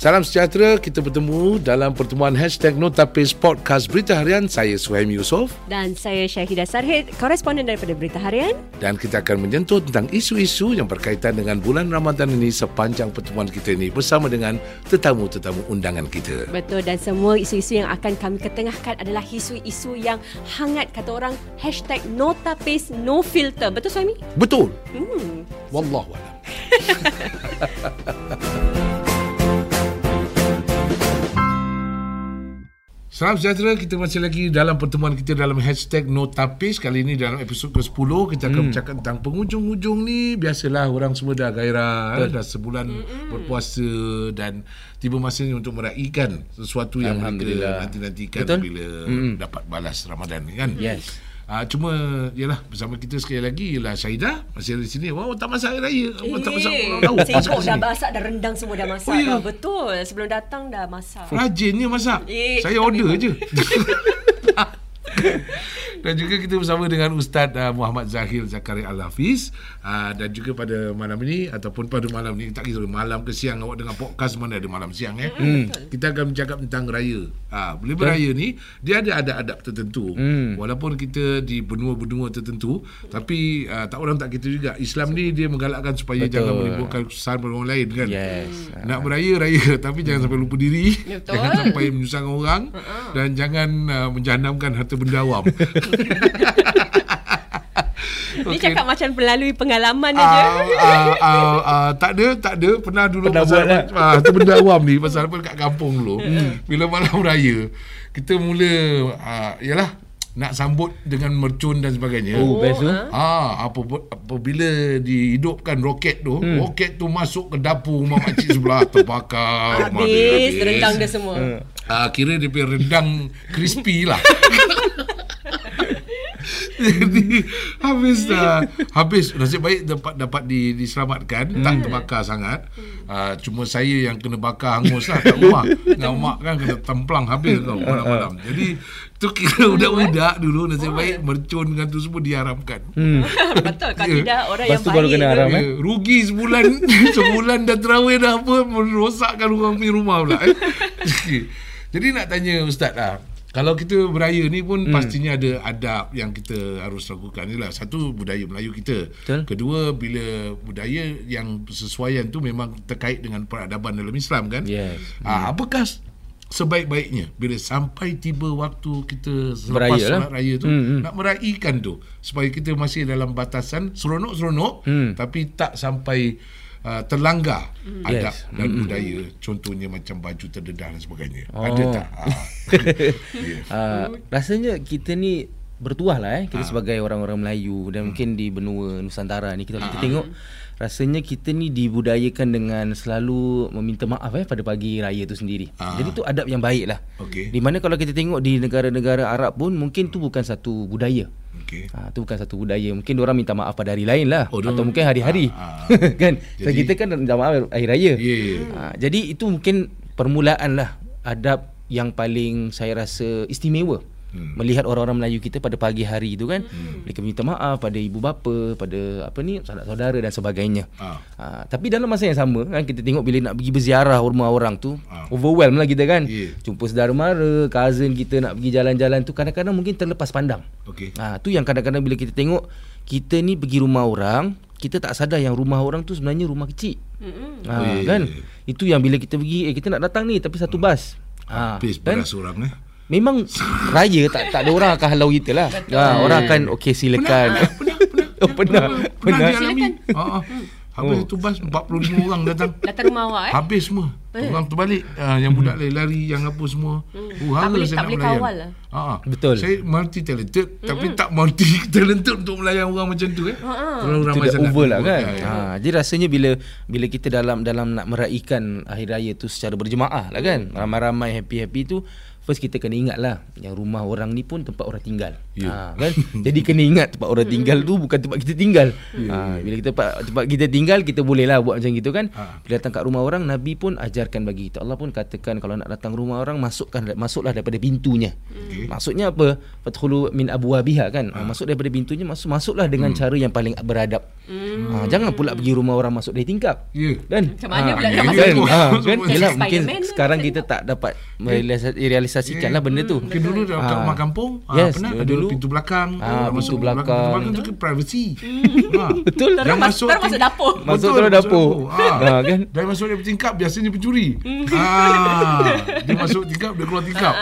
Salam sejahtera, kita bertemu dalam pertemuan hashtag Notapis Podcast Berita Harian. Saya Suhaim Yusof. Dan saya Syahidah Sarhid, koresponden daripada Berita Harian. Dan kita akan menyentuh tentang isu-isu yang berkaitan dengan bulan Ramadan ini sepanjang pertemuan kita ini bersama dengan tetamu-tetamu undangan kita. Betul, dan semua isu-isu yang akan kami ketengahkan adalah isu-isu yang hangat, kata orang, hashtag Notapis No Filter. Betul, Suhaimi? Betul. Hmm. Wallahualam. Salam sejahtera, kita masih lagi dalam pertemuan kita dalam hashtag Notapis. Kali ini dalam episod ke-10, kita akan hmm. bercakap tentang penghujung-hujung ni. Biasalah orang semua dah gairah, eh, dah sebulan mm-hmm. berpuasa dan tiba masanya untuk meraihkan sesuatu yang mereka nanti-nantikan Betul? bila mm-hmm. dapat balas Ramadan ni kan. Yes. Uh, cuma yalah bersama kita sekali lagi ialah Syahidah masih ada di sini. Wow, tak masak raya. Eh, tak masak orang tahu. Sibuk dah masak dah rendang semua dah masak. Oh, ya? Betul. Sebelum datang dah masak. Rajinnya masak. Eh, Saya order je. dan juga kita bersama dengan Ustaz uh, Muhammad Zahir Zakaria Al-Hafiz uh, dan juga pada malam ini ataupun pada malam ini tak kira malam ke siang awak dengar podcast mana ada malam siang eh mm. kita akan bercakap tentang raya uh, boleh beraya ni dia ada ada adab tertentu mm. walaupun kita di benua-benua tertentu tapi uh, tak orang tak kita juga Islam ni dia menggalakkan supaya Betul. jangan menimbulkan kesan pada orang lain kan yes. nak beraya raya tapi mm. jangan sampai lupa diri Betul. jangan sampai menyusahkan orang dan jangan uh, menjannamkan harta benda awam Ni okay. cakap macam melalui pengalaman uh, aja. Uh, uh, uh, tak ada, tak ada. Pernah dulu Pernah pasal buat lah. uh, benda awam ni pasal apa dekat kampung dulu. Hmm. Bila malam raya, kita mula uh, yalah nak sambut dengan mercun dan sebagainya. Oh, best tu. Ah, apa apabila dihidupkan roket tu, hmm. roket tu masuk ke dapur rumah makcik sebelah terbakar. Habis, habis. rendang dia semua. Ah, kira dia punya rendang crispy lah. Jadi habis dah habis nasib baik dapat dapat di, diselamatkan hmm. tak terbakar sangat. Uh, cuma saya yang kena bakar hangus lah kat rumah. Dengan mak kan kena templang habis kau malam-malam. Jadi tu kira budak-budak dulu nasib baik mercun dengan tu semua diharamkan. Hmm. Betul kan tidak orang Lepas yang baik. baru kena haram eh. Rugi sebulan sebulan dah terawih dah apa merosakkan orang punya rumah pula. Eh. Jadi nak tanya ustaz lah kalau kita beraya ni pun hmm. pastinya ada adab yang kita harus lakukan inilah satu budaya Melayu kita Betul. kedua bila budaya yang sesuaian tu memang terkait dengan peradaban dalam Islam kan yes. ha, apakah sebaik-baiknya bila sampai tiba waktu kita selepas beraya solat lah. raya tu hmm, hmm. nak meraihkan tu supaya kita masih dalam batasan seronok-seronok hmm. tapi tak sampai uh, terlanggar mm. adab yes. dan mm. budaya contohnya macam baju terdedah dan sebagainya oh. ada tak uh, uh, rasanya kita ni bertuah lah eh kita uh. sebagai orang-orang Melayu dan uh. mungkin di benua Nusantara ni kita, uh. kita tengok rasanya kita ni dibudayakan dengan selalu meminta maaf eh pada pagi raya tu sendiri. Aa. Jadi tu adab yang baik lah. Okay. Di mana kalau kita tengok di negara-negara Arab pun mungkin tu bukan satu budaya. Okay. Ha, tu bukan satu budaya. Mungkin orang minta maaf pada hari lain lah. Oh, Atau mungkin hari-hari. kan? Jadi, so, kita kan minta maaf hari raya. Yeah, yeah. Ha, jadi itu mungkin permulaan lah adab yang paling saya rasa istimewa hmm. melihat orang-orang Melayu kita pada pagi hari itu kan hmm. mereka minta maaf pada ibu bapa pada apa ni saudara-saudara dan sebagainya ah. ha, tapi dalam masa yang sama kan kita tengok bila nak pergi berziarah rumah orang tu ah. overwhelm lah kita kan yeah. jumpa saudara mara cousin kita nak pergi jalan-jalan tu kadang-kadang mungkin terlepas pandang okay. ha, tu yang kadang-kadang bila kita tengok kita ni pergi rumah orang kita tak sadar yang rumah orang tu sebenarnya rumah kecil. Mm-hmm. Ha, oh, yeah, kan? Yeah. Itu yang bila kita pergi, eh kita nak datang ni tapi satu hmm. bas. Ha, Habis kan? beras orang eh memang raya tak tak ada orang akan halau kita lah. Ha, orang akan okey silakan. Pernah, pernah, pernah, oh, pernah, pernah, pernah, silakan. Ha, ha. Habis oh. tu bas 45 orang datang. Datang rumah awak eh? Habis semua. Eh. Orang tu balik. Uh, yang budak hmm. lari, yang apa semua. Hmm. Uh, tak boleh, tak boleh kawal lah. Ha, Betul. Saya multi talented hmm. tapi tak multi talented untuk melayan orang macam tu eh. Ha. Terlalu ramai sangat. over lah kan. Ya, ya. Ha, jadi rasanya bila bila kita dalam dalam nak meraihkan akhir raya tu secara berjemaah lah kan. Ramai-ramai happy-happy tu First kita kena ingat lah Yang rumah orang ni pun tempat orang tinggal yeah. ha, kan? Jadi kena ingat tempat orang tinggal tu Bukan tempat kita tinggal yeah. ha, Bila kita tempat, tempat kita tinggal Kita boleh lah buat macam gitu kan ha. Bila datang kat rumah orang Nabi pun ajar ajarkan bagi kita. Allah pun katakan kalau nak datang rumah orang masukkan masuklah daripada pintunya. Okey. Maksudnya apa? Fadkhulu min abwabiha kan. Ha. Masuk daripada pintunya masuk masuklah dengan cara yang paling beradab. Ha, jangan pula pergi rumah orang masuk dari tingkap. Ya. Kan? Macam mana pula nak kan? masuk? Ha, kan? Mungkin sekarang kita tak dapat merealisasi- realisasikan lah benda tu. Mungkin dulu dalam Ah. rumah kampung ah, Yes, pernah dulu- ada dulu. pintu belakang Ah, orang pintu masuk belakang. pintu belakang tu ke privacy ha. Betul. Jangan mas- masuk terus masuk dapur. Masuk Betul, terus dapur. Ha. Ha, kan? Dan masuk dari tingkap biasanya pencuri. Ah, dia masuk tingkap dia keluar tingkap.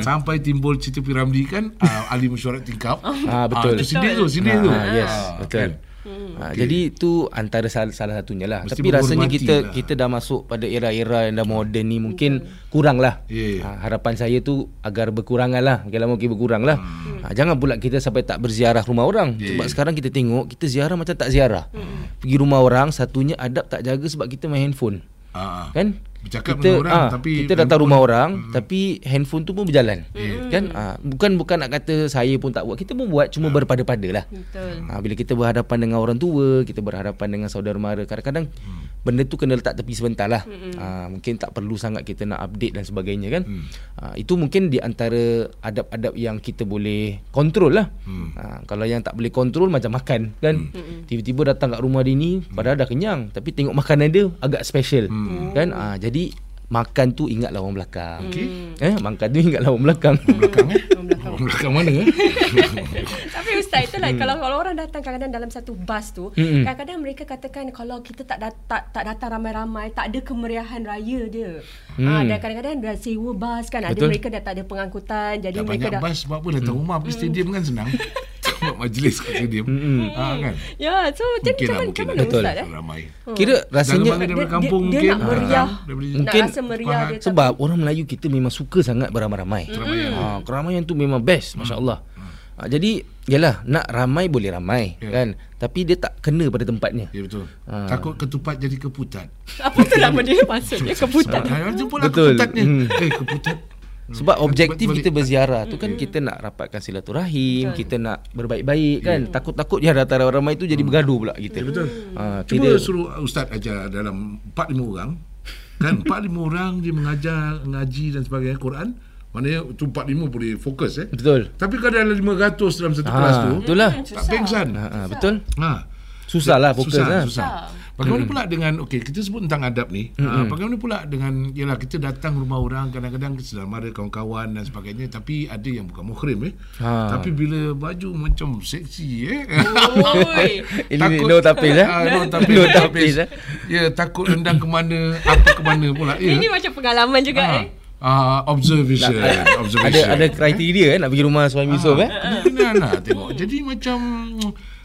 Sampai timbul cerita Piramli kan ah, ahli mesyuarat tingkap. Ah, betul. Ah, tu sindir tu, sindir Ah, tu. ah, yes, Ah, betul. kan? Ha, Jadi itu antara salah, salah satunya lah. Mesti Tapi rasanya kita lah. kita dah masuk pada era-era yang dah moden ni mungkin kurang lah. Ya. Ha, harapan saya tu agar berkurangan lah. Makin lama makin berkurang lah. Hmm. Ha, jangan pula kita sampai tak berziarah rumah orang. Ya. Sebab sekarang kita tengok kita ziarah macam tak ziarah. Pergi rumah orang satunya adab tak jaga sebab kita main handphone. Ah, ah. Kan? Bercakap kita dengan orang, ah, tapi kita datang handphone- rumah orang tapi handphone tu pun berjalan. Kan? Ah, bukan bukan nak kata saya pun tak buat. Kita pun buat cuma berpada-pada lah. Betul. Ha, bila kita berhadapan dengan orang tua, kita berhadapan dengan saudara mara, kadang-kadang hmm. benda tu kena letak tepi sebentar lah. Hmm. Ha, mungkin tak perlu sangat kita nak update dan sebagainya kan. Hmm. Ha, itu mungkin di antara adab-adab yang kita boleh kontrol lah. Hmm. Ha, kalau yang tak boleh kontrol macam makan kan. Hmm. Tiba-tiba datang kat rumah dia ni, padahal dah kenyang. Tapi tengok makanan dia agak special. Hmm. Kan? Ha, jadi makan tu ingatlah orang belakang. Okey. Eh, makan tu ingatlah orang belakang. belakang eh. Orang belakang mana eh? Tapi ustaz itulah hmm. kalau kalau orang datang kadang-kadang dalam satu bas tu, Mm-mm. kadang-kadang mereka katakan kalau kita tak dat, tak, tak datang ramai-ramai, tak ada kemeriahan raya dia. Hmm. Ah dan kadang-kadang dah sewa bas kan, ada Betul. mereka dah tak ada pengangkutan, jadi Tak mereka banyak dah bas sebab apa datang rumah pergi stadium kan senang. Buat majlis kat stadium. Ah kan. Ya, so jadi Mungkin macam lah, mana, mungkin macam lah. mana Betul. ustaz eh? Ramai. Kira rasanya daripada Dia- kampung dia- dia mungkin. nak meriah. Ah, daripada Nak Mungkin- rasa meriah dia tapi- Sebab orang Melayu kita memang suka sangat beramai-ramai. Keramaian. Ha, keramaian tu memang best, masya-Allah. Ha, jadi yalah nak ramai boleh ramai Ya. kan. Tapi dia tak kena pada tempatnya. Ya betul. Ah. Takut ketupat jadi keputat. apa tu nama dia maksudnya keputan. Ha, jumpa lah Betul. keputatnya. Hmm. Eh keputat. Sebab objektif balik. kita berziarah tu kan kita nak rapatkan silaturahim, kita nak berbaik-baik kan. Takut-takut ya datang ramai tu jadi bergaduh pula kita. Ya, betul. Ha, Cuba kira suruh ustaz ajar dalam 4 5 orang. Kan 4 5 orang dia mengajar ngaji dan sebagainya Quran. Maknanya tu 4 5 boleh fokus eh. betul. Tapi kalau ada 500 dalam satu kelas tu, Ha, itulah. tak pengsan. Ha, ha, betul. Ha. Susah lah fokus susah, lah. susah. Bagaimana pula dengan okey kita sebut tentang adab ni. Uh, bagaimana pula dengan yalah kita datang rumah orang kadang-kadang sedang ada kawan-kawan dan sebagainya tapi ada yang bukan muhrim eh. Ha. Tapi bila baju macam seksi eh. Oi. Ini no tapis eh. Ah, no tapis. No tapis tapis. eh. Ya takut rendang ke mana, apa ke mana pula. Ya. Ini macam pengalaman juga Ah. eh. Ah, observation. Ada observation. ada kriteria eh nak pergi rumah suami Yusof eh. Kemungkinan lah tengok. Jadi macam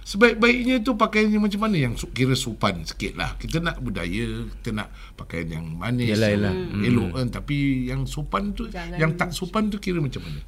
sebaik-baiknya tu pakaian yang macam mana yang kira sopan sikit lah. Kita nak budaya, kita nak pakaian yang manis, Yalah, yalah. elok kan. Tapi yang sopan tu, Jangan yang tak sopan tu kira macam mana?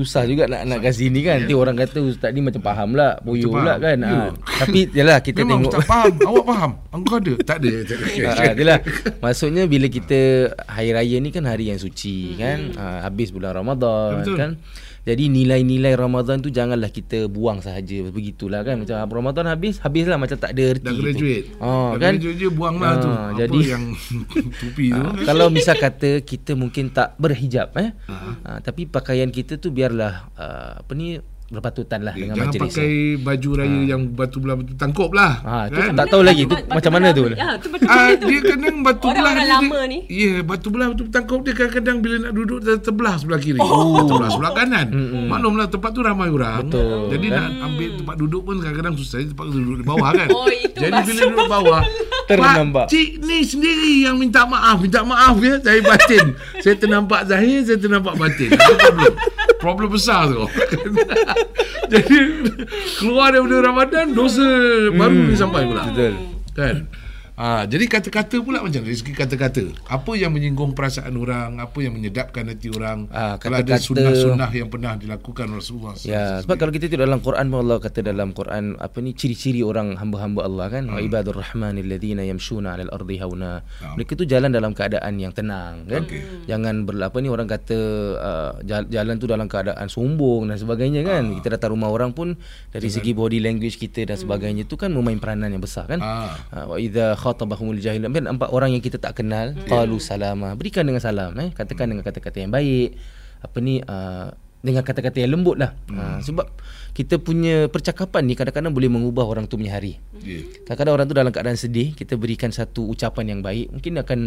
Susah juga nak nak kasi ni kan. Nanti orang kata ustaz ni macam faham lah, boyo pula kan. Ya. Ha. Tapi yalah kita Memang tengok tak faham. Awak faham? Engkau ada? Tak ada. Ada. Ha, itulah. Maksudnya bila kita hari raya ni kan hari yang suci kan. Ha, habis bulan Ramadan Betul. kan. Jadi nilai-nilai Ramadan tu janganlah kita buang sahaja begitulah kan. Macam Ramadan habis, habislah macam tak ada erti. Dah tu. graduate. Oh, Dah kan. graduate je buanglah tu. Ah, Apa jadi- yang tupi tu. Ha, kalau misal kata kita mungkin tak berhijab eh. Ha, tapi pakaian kita tu biarlah uh, apa ni berpatutan lah Eh, dengan jangan majlis. pakai baju raya yang batu belah batu tangkup lah. Ha, tu Kan? tak tahu lagi tu Batu- macam batu mana tu. Ya, tu Ah, betul. dia kadang batu belah dia- lama ni. Ya, batu belah batu tangkup dia kadang-kadang bila nak duduk dia terbelah sebelah kiri. Oh. Terbelah sebelah kanan. Maklumlah tempat tu ramai orang. Betul. Jadi nak ambil tempat duduk pun kadang-kadang susah tempat duduk di bawah kan. Oh, itu Jadi bila duduk bawah Ternampak. Pak cik ni sendiri yang minta maaf Minta maaf ya Saya batin Saya ternampak zahir Saya ternampak batin problem Problem besar tu. Jadi Keluar daripada Ramadan Dosa baru ni sampai pula. Betul. Kan Ha, jadi kata-kata pula macam dari segi kata-kata. Apa yang menyinggung perasaan orang, apa yang menyedapkan hati orang. Ah, kalau ada sunnah-sunnah yang pernah dilakukan Rasulullah Ya, sebab kalau kita tengok dalam Quran pun Allah kata dalam Quran apa ni ciri-ciri orang hamba-hamba Allah kan. Wa ibadur rahmanil ladzina yamshuna 'alal ardi hauna. Mereka tu jalan dalam keadaan yang tenang kan. Jangan ber, apa ni orang kata uh, jal- jalan tu dalam keadaan sombong dan sebagainya kan. Kita datang rumah orang pun dari segi body language kita dan sebagainya tu kan memain peranan yang besar kan. Ah. Ah, Wa idza khatabahumul jahil kan nampak orang yang kita tak kenal qalu salama. Berikan dengan salam eh. Katakan dengan kata-kata yang baik. Apa ni uh, dengan kata-kata yang lembut lah. Uh, sebab kita punya percakapan ni kadang-kadang boleh mengubah orang tu punya hari. Ya. Kadang-kadang orang tu dalam keadaan sedih Kita berikan satu ucapan yang baik Mungkin akan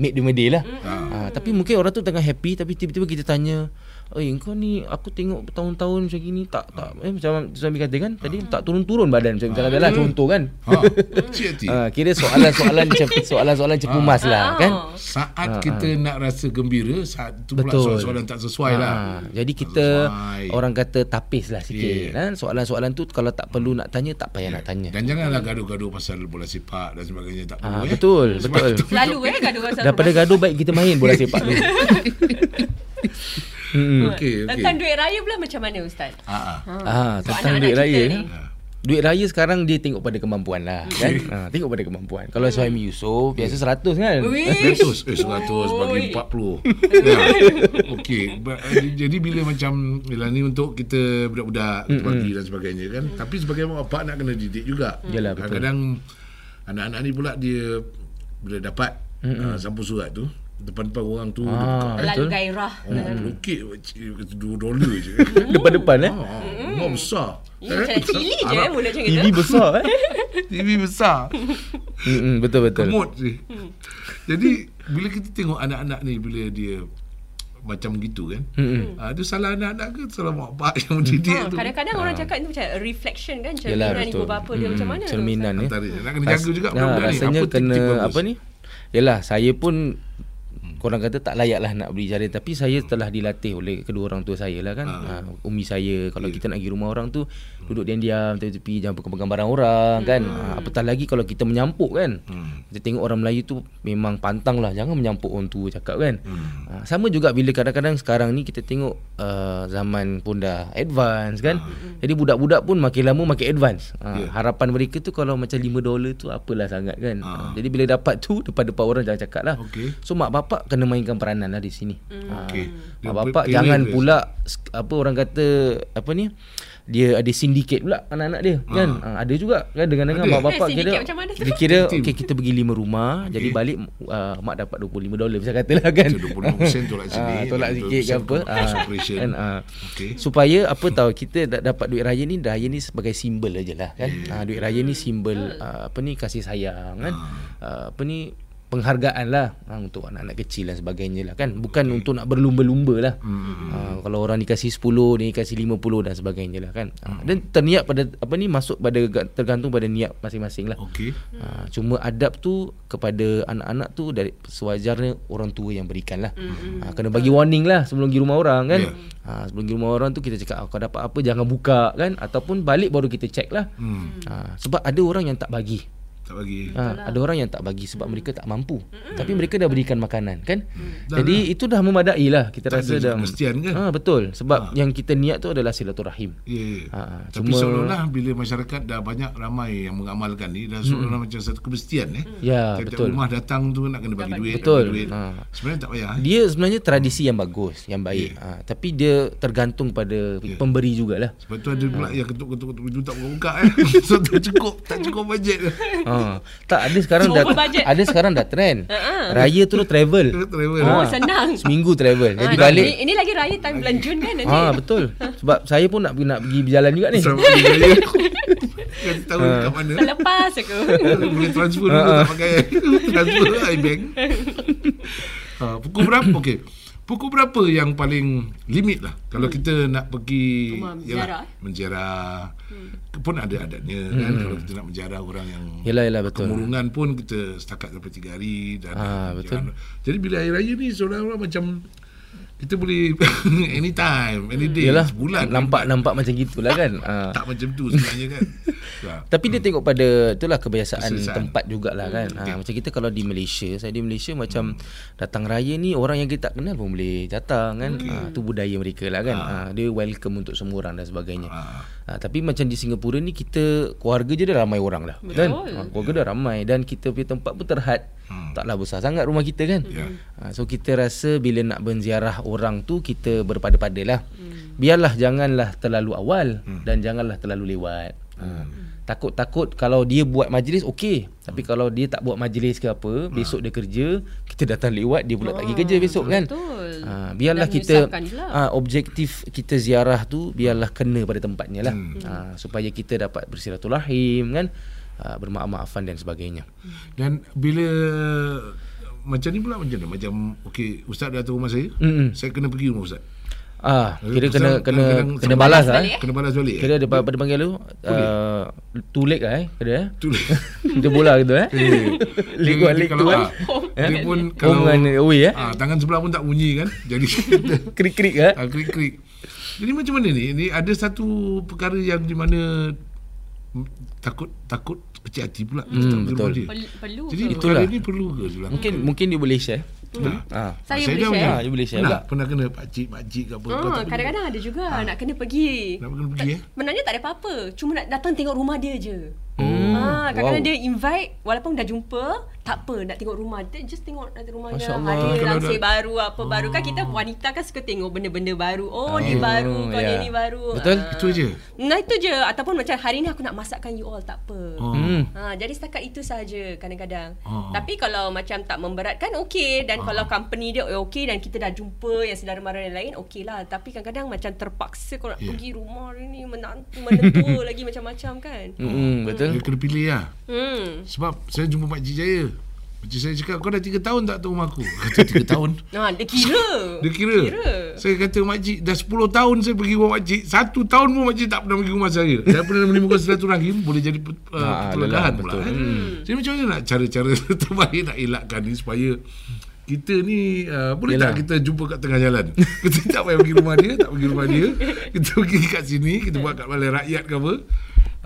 make dia medih lah. Ha, Tapi mungkin orang tu tengah happy Tapi tiba-tiba kita tanya Eh kau ni Aku tengok bertahun-tahun macam gini Tak tak eh, Macam suami kata kan Tadi tak turun-turun badan Macam misalnya lah contoh kan Ha, ha, Kira soalan-soalan cep- Soalan-soalan cepumas lah kan Saat kita nak rasa gembira, saat tu pula Betul. soalan-soalan tak sesuai lah. Ha, jadi Tak kita sesuai. orang kata tapis lah sikit Yeah. kan soalan-soalan tu kalau tak perlu nak tanya tak payah nak tanya. Dan janganlah gaduh-gaduh pasal bola sepak dan sebagainya tak perlu Ah, eh. betul, betul. tu- Selalu eh gaduh pasal Daripada gaduh baik kita main bola sepak tu. Hmm. Okey, okey. Tentang duit raya pula macam mana Ustaz? Ah, ah. Ah, So, tentang duit raya. ni. Duit raya sekarang dia tengok pada kemampuan lah kan. Ha, tengok pada kemampuan. Kalau suami Yusof biasa 100 kan. Wish. 100 eh 100 bagi Oi. 40 ya. Okey Ba- eh, jadi bila macam bila ni untuk kita budak-budak bagi dan sebagainya kan tapi sebagai bapak nak kena didik juga Yalah, betul. kadang-kadang anak-anak ni pula dia bila dapat uh, sampul surat tu depan-depan orang tu dia buka, Ah, eh, Terlalu gairah. Oh, pelukit dua dolar je. Depan-depan eh. Ah, rumah besar. Ya, macam nak cili je eh, mula macam TV besar eh. TV besar. Hmm, betul betul. Kemut je. Jadi bila kita tengok anak-anak ni bila dia macam gitu kan. Hmm. Ah, itu salah anak-anak ke salah mak bapak yang mendidik Ha, tu. kadang-kadang orang cakap itu macam reflection kan Yalah cerminan ibu betul. bapa dia macam mana. Cerminan eh. Antara nak kena jaga juga ni. rasanya Apa kena apa ni? Yalah, saya pun korang kata tak layak lah nak beri cara tapi saya telah dilatih oleh kedua orang tua saya lah kan. Ha. umi saya kalau kita nak pergi rumah orang tu duduk diam-diam tepi-tepi jangan pegang-pegang barang orang kan. Ha, apatah lagi kalau kita menyampuk kan. Kita tengok orang Melayu tu memang pantang lah jangan menyampuk orang tua cakap kan. Ha, sama juga bila kadang-kadang sekarang ni kita tengok uh, zaman pun dah advance kan. Jadi budak-budak pun makin lama makin advance. Ha, Ya. harapan mereka tu kalau macam 5 dolar tu apalah sangat kan. Ha. jadi bila dapat tu depan-depan orang jangan cakap lah. Okey. So mak bapak kena mainkan peranan lah di sini. Ha. Okey. Dia Mak bapak jangan pula apa orang kata apa ni dia ada sindiket pula anak-anak dia kan. Ha, ada juga kan dengan-dengan Ada? mak bapak Eh, kira sindiket macam mana tu? dia kira okey kita pergi lima rumah Okey. jadi balik uh, mak dapat 25 dolar bisa katalah kan. So, 25% tolak sini. Ah, tolak sikit ke 20% apa. Ah, operation. kan, ah. Okey. Supaya apa tahu kita da- dapat duit raya ni raya ni sebagai simbol aja lah kan. Ha, duit raya ni simbol uh, apa ni kasih sayang kan. Uh, apa ni penghargaan lah ha, untuk anak-anak kecil dan sebagainya lah kan bukan okay. untuk nak berlumba-lumba lah hmm. ha, kalau orang dikasih 10 dia kasih 50 dan sebagainya lah kan ha, dan terniat pada apa ni masuk pada tergantung pada niat masing-masing lah Okey. Ha, cuma adab tu kepada anak-anak tu dari sewajarnya orang tua yang berikan lah. Ha, kena bagi warning lah sebelum pergi rumah orang kan. Ya. Ha, sebelum pergi rumah orang tu kita cakap oh, kau dapat apa jangan buka kan ataupun balik baru kita check lah. Hmm. Ha, sebab ada orang yang tak bagi. Tak bagi. Ha, ada orang yang tak bagi sebab mereka tak mampu. Tapi mereka dah berikan makanan kan. Dah Jadi itu dah memadai lah kita Tak rasa dah. kemestian kan? Ha, betul sebab yang kita niat tu adalah silaturahim. Ya, ya. Ha, ha. Tapi Cuma- seolah-olah bila masyarakat dah banyak ramai yang mengamalkan ni dah seolah-olah macam satu kemestian eh. Ya, Tiap-tiap betul. rumah datang tu nak kena bagi duit, Betul. bagi duit. Ha. Sebenarnya tak payah. Eh? Dia sebenarnya tradisi yang bagus, yang baik. Ha, tapi dia tergantung pada pemberi jugalah. Sebab tu ada pula yang ketuk-ketuk pintu tak buka-buka eh. so tak cukup, tak cukup bajet. Ha, tak ada sekarang dah budget. ada sekarang dah trend. Raya tu travel. Travel. Oh, Ha. senang. Seminggu travel. Jadi Ha, balik Ini, ini lagi raya time bulan Jun kan nanti. Ha betul. Sebab saya pun nak nak pergi berjalan juga ni. Sama dia. Kasi tahu Ha. kat mana. Selepas aku. Boleh transfer dulu tak pakai transfer iBank. ha, pukul berapa? Okey. Pukul berapa yang paling limit lah? Kalau kita nak pergi Rumah yalah, menziarah, eh? menziarah. Pun ada adatnya kan? Kalau kita nak menziarah orang yang Yalah yalah betul. kemurungan pun kita setakat sampai 3 hari dan Ah, betul. jadi bila hari raya ni seolah-olah macam kita boleh anytime any day Yalah. sebulan Nampak nampak macam gitulah kan. Ha. tak macam tu sebenarnya kan Ya. Tapi dia tengok pada itulah kebiasaan Keselesaan. tempat jugalah kan. Ha, macam kita kalau di Malaysia, saya di Malaysia macam datang raya ni orang yang kita tak kenal pun boleh datang kan. Ha, tu budaya mereka lah kan. Ha, dia welcome untuk semua orang dan sebagainya. Ah. Ha, tapi macam di Singapura ni kita keluarga je dah ramai orang dah. Kan? Ha, keluarga dah ramai dan kita punya tempat pun terhad. Hmm. Taklah besar sangat rumah kita kan. Ya. Ha, so kita rasa bila nak berziarah orang tu kita berpada-padalah. Biarlah janganlah terlalu awal dan janganlah terlalu lewat. Ha. takut-takut kalau dia buat majlis okey. Tapi kalau dia tak buat majlis ke apa besok dia kerja kita datang lewat dia pula tak pergi kerja besok kan? betul. Ha, biarlah Dan kita ha, objektif kita ziarah tu biarlah kena pada tempatnya lah. Ha, supaya kita dapat bersilaturahim kan? Ha, bermaaf-maafan dan sebagainya. Dan bila macam ni pula macam mana? Macam okey ustaz datang rumah saya, Mm-mm. saya kena pergi rumah ustaz. ah kira Ustaz kena kena kena balas ah eh. Kena balas balik. kira dia apa apa dia panggil tu uh, tulik ah eh kira eh tu. dia bola gitu eh leg one leg kalau two eh ah, Eh? dia pun Oh, kalau dengan Oi, eh? ah, tangan sebelah pun tak bunyi kan. Jadi krik-krik eh ah, krik-krik. Jadi macam mana ni? Ini ada satu perkara yang di mana takut takut kecil hati pula kita tak betul. dia. Perlu, perlu Jadi ke? Itulah. ni perlu ke sebenarnya? mungkin mungkin dia boleh share Pernah? ah Saya dah boleh share. you boleh share Pernah, pernah kena pakcik pakcik ke apa. Ah, tak pergi. kadang-kadang ada juga nak kena pergi. Nak kena pergi eh? Sebenarnya tak ada apa-apa. Cuma nak datang tengok rumah dia je. Hmm, Ah, kadang-kadang wow. dia invite walaupun dah jumpa, tak apa nak tengok rumah. Dia just tengok nanti rumahnya Masya Allah. ada langsir dah- baru apa baru kan kita wanita kan suka tengok benda-benda baru. Oh, ni baru, kau ya. ni baru. Betul. Ah. Itu je. Nah itu je ataupun macam hari ni aku nak masakkan you all tak apa. Oh. Hmm. Ha, jadi setakat itu saja kadang-kadang. Oh. Tapi kalau macam tak memberatkan okey dan kalau company dia okey dan kita dah jumpa yang saudara mara yang lain okey lah. Tapi kadang-kadang macam terpaksa kau nak Ya. pergi rumah hari ni menantu menentua lagi macam-macam kan. Hmm, betul. Dia kena pilih lah. Hmm. Sebab saya jumpa Mak Cik Jaya. Macam saya cakap, kau dah 3 tahun tak tahu rumah aku? Kata 3 tahun. Ha, dia kira. Dia kira. Kira. Saya kata Mak Cik, dah 10 tahun saya pergi rumah Mak Cik. Satu tahun pun Mak Cik tak pernah pergi rumah saya. Saya pernah menimbulkan silaturahim, boleh jadi uh, Ah, pertelegahan lelah, pula. betul. Kan? Jadi macam mana nak cara-cara terbaik nak elakkan ni supaya kita ni uh, boleh Yelah. tak kita jumpa kat tengah jalan kita tak payah pergi rumah dia tak pergi rumah dia kita pergi kat sini kita buat kat balai rakyat ke apa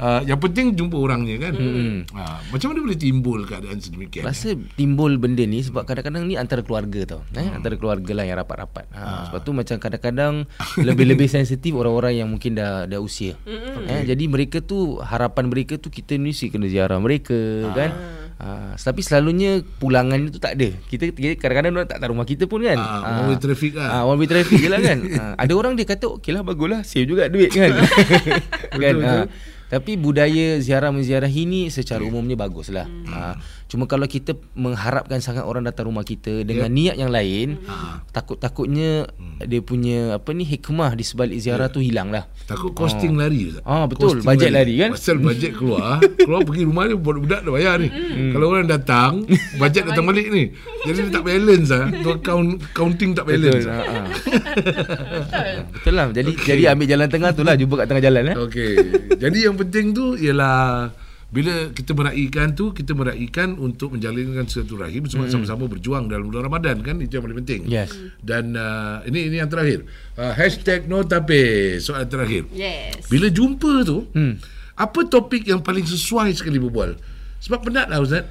uh, yang penting jumpa orangnya kan hmm. uh, macam mana boleh timbul keadaan sedemikian Rasa timbul benda ni sebab kadang-kadang ni antara keluarga tau. Eh? Antara keluarga lah yang rapat-rapat. Ha, sebab tu macam kadang-kadang lebih-lebih sensitif orang-orang yang mungkin dah dah usia. Eh? Jadi mereka tu harapan mereka tu kita ni mesti kena ziarah mereka kan. Ha, tapi selalunya pulangan tu tak ada. Kita, kita kadang-kadang orang tak tahu rumah kita pun kan. Ah, one way traffic lah. Ah, one way traffic je lah kan. ha, ada orang dia kata okey lah baguslah save juga duit kan. kan. Betul, Ha, betul. Tapi budaya ziarah menziarahi ni secara umumnya baguslah. Ha, cuma kalau kita mengharapkan sangat orang datang rumah kita dengan niat yang lain, takut-takutnya dia punya apa ni hikmah di sebalik ziarah tu hilang lah. Takut costing lari Ustaz. Ah, betul. Costing Bajet lari, kan? Pasal bajet keluar Keluar pergi rumah dia Budak-budak dah bayar ni Kalau orang datang Bajet datang balik ni Jadi dia tak balance lah Tu count, Counting tak balance Betul. lah. Ha, ha. betul lah. Jadi jadi ambil jalan tengah tu lah jumpa kat tengah jalan eh. Okey Jadi yang penting tu Ialah bila kita meraihkan tu kita meraihkan untuk menjalinkan silaturahim sebab sama-sama berjuang dalam bulan Ramadan kan itu yang paling penting. Yes. Dan uh, ini ini yang terakhir. Uh, hashtag notape soalan terakhir. Yes. Bila jumpa tu, Hmm. apa topik yang paling sesuai sekali berbual? Sebab penat lah Ustaz.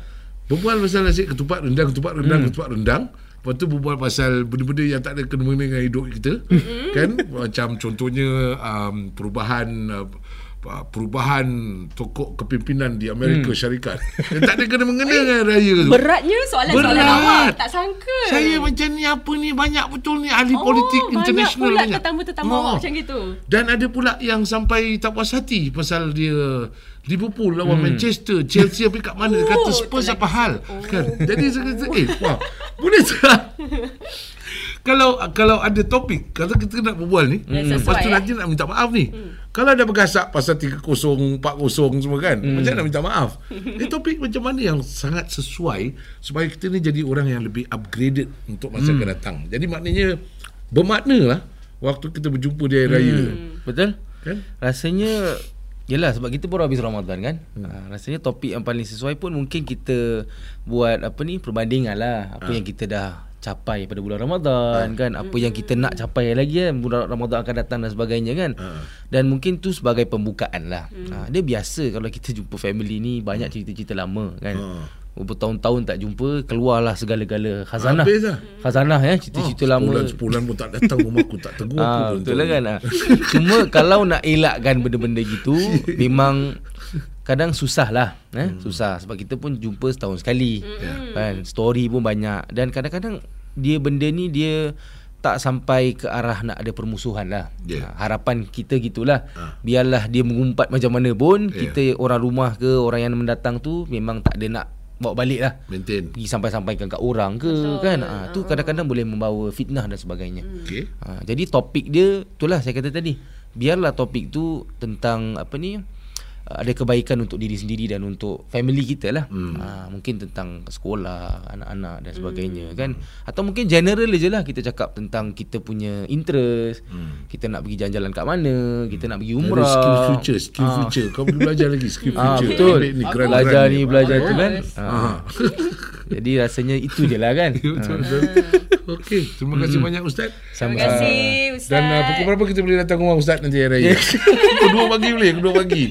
Berbual pasal asyik ketupat rendang, ketupat rendang, Hmm. ketupat rendang. Lepas tu berbual pasal benda-benda yang tak ada kena dengan hidup kita. kan? Macam contohnya um, perubahan uh, perubahan tokok kepimpinan di Amerika Hmm. Syarikat. Yang tak ada kena mengena dengan raya tu. Beratnya soalan-soalan Berat. awak. Tak sangka. Saya macam ni apa ni banyak betul ni ahli oh, politik international banyak pula tetamu-tetamu Oh. awak macam gitu. Dan ada pula yang sampai tak puas hati pasal dia Liverpool lawan hmm. Manchester, Chelsea apa kat mana, dia kata Oh, Spurs apa hal. Oh. Kan? Jadi saya kata, eh, wah, boleh tak? kalau kalau ada topik, kalau kita nak berbual ni, Yang lepas tu sesuai, nanti nak minta maaf ni. Kalau ada bergasak pasal 3-0, 4-0 semua kan, macam mana nak minta maaf? Ini topik macam mana yang sangat sesuai supaya kita ni jadi orang yang lebih upgraded untuk masa akan datang. Jadi maknanya bermakna lah waktu kita berjumpa di hari raya. Betul? Kan? Rasanya Yelah sebab kita baru habis Ramadan kan hmm. ha, Rasanya topik yang paling sesuai pun Mungkin kita Buat apa ni Perbandingan lah Apa yang kita dah Capai pada bulan Ramadan kan? Apa yang kita nak capai lagi kan? Bulan Ramadan akan datang dan sebagainya kan? Dan mungkin tu sebagai pembukaan lah. Ha, Dia biasa kalau kita jumpa family ni Banyak cerita-cerita lama kan? Bertahun-tahun tak jumpa Keluarlah segala-gala khazanah. Habis lah. Khazanah ya? Cerita-cerita Ah, lama. Sebulan, sebulan pun tak datang rumah aku tak tegur aku. Ah, pun betul lah kan. Cuma kalau nak elakkan benda-benda gitu memang kadang susah lah eh? Susah. Sebab kita pun jumpa setahun sekali kan? Story pun banyak. Dan kadang-kadang dia benda ni dia tak sampai ke arah nak ada permusuhan lah. Ya. Ha, harapan kita gitulah. Ha. Biarlah dia mengumpat macam mana pun, Ya. kita orang rumah ke orang yang mendatang tu memang tak ada nak bawa balik lah. Maintain. Pergi sampai-sampaikan kat orang ke Betul. kan. Ha, tu kadang-kadang boleh membawa fitnah dan sebagainya. Okey. Ha, jadi topik dia itulah saya kata tadi. Biarlah topik tu tentang apa ni ada kebaikan untuk diri sendiri dan untuk family kita lah. Hmm. Ha, mungkin tentang sekolah, anak-anak dan sebagainya hmm. kan. Atau mungkin general je lah kita cakap tentang kita punya interest. Hmm. Kita nak pergi jalan-jalan kat mana, kita nak pergi Ada umrah. skill future, skill Ah. future. Kau boleh belajar lagi skill Ah future. betul. Ambil ni grant-grant belajar ni, belajar tu kan. Ha. Jadi rasanya itu je lah kan. Betul, betul. Okey, terima kasih banyak Ustaz. Terima Sama- kasih Ustaz. Dan uh, pukul berapa kita boleh datang rumah Ustaz nanti hari raya? pukul 2 pagi boleh, pukul 2 pagi.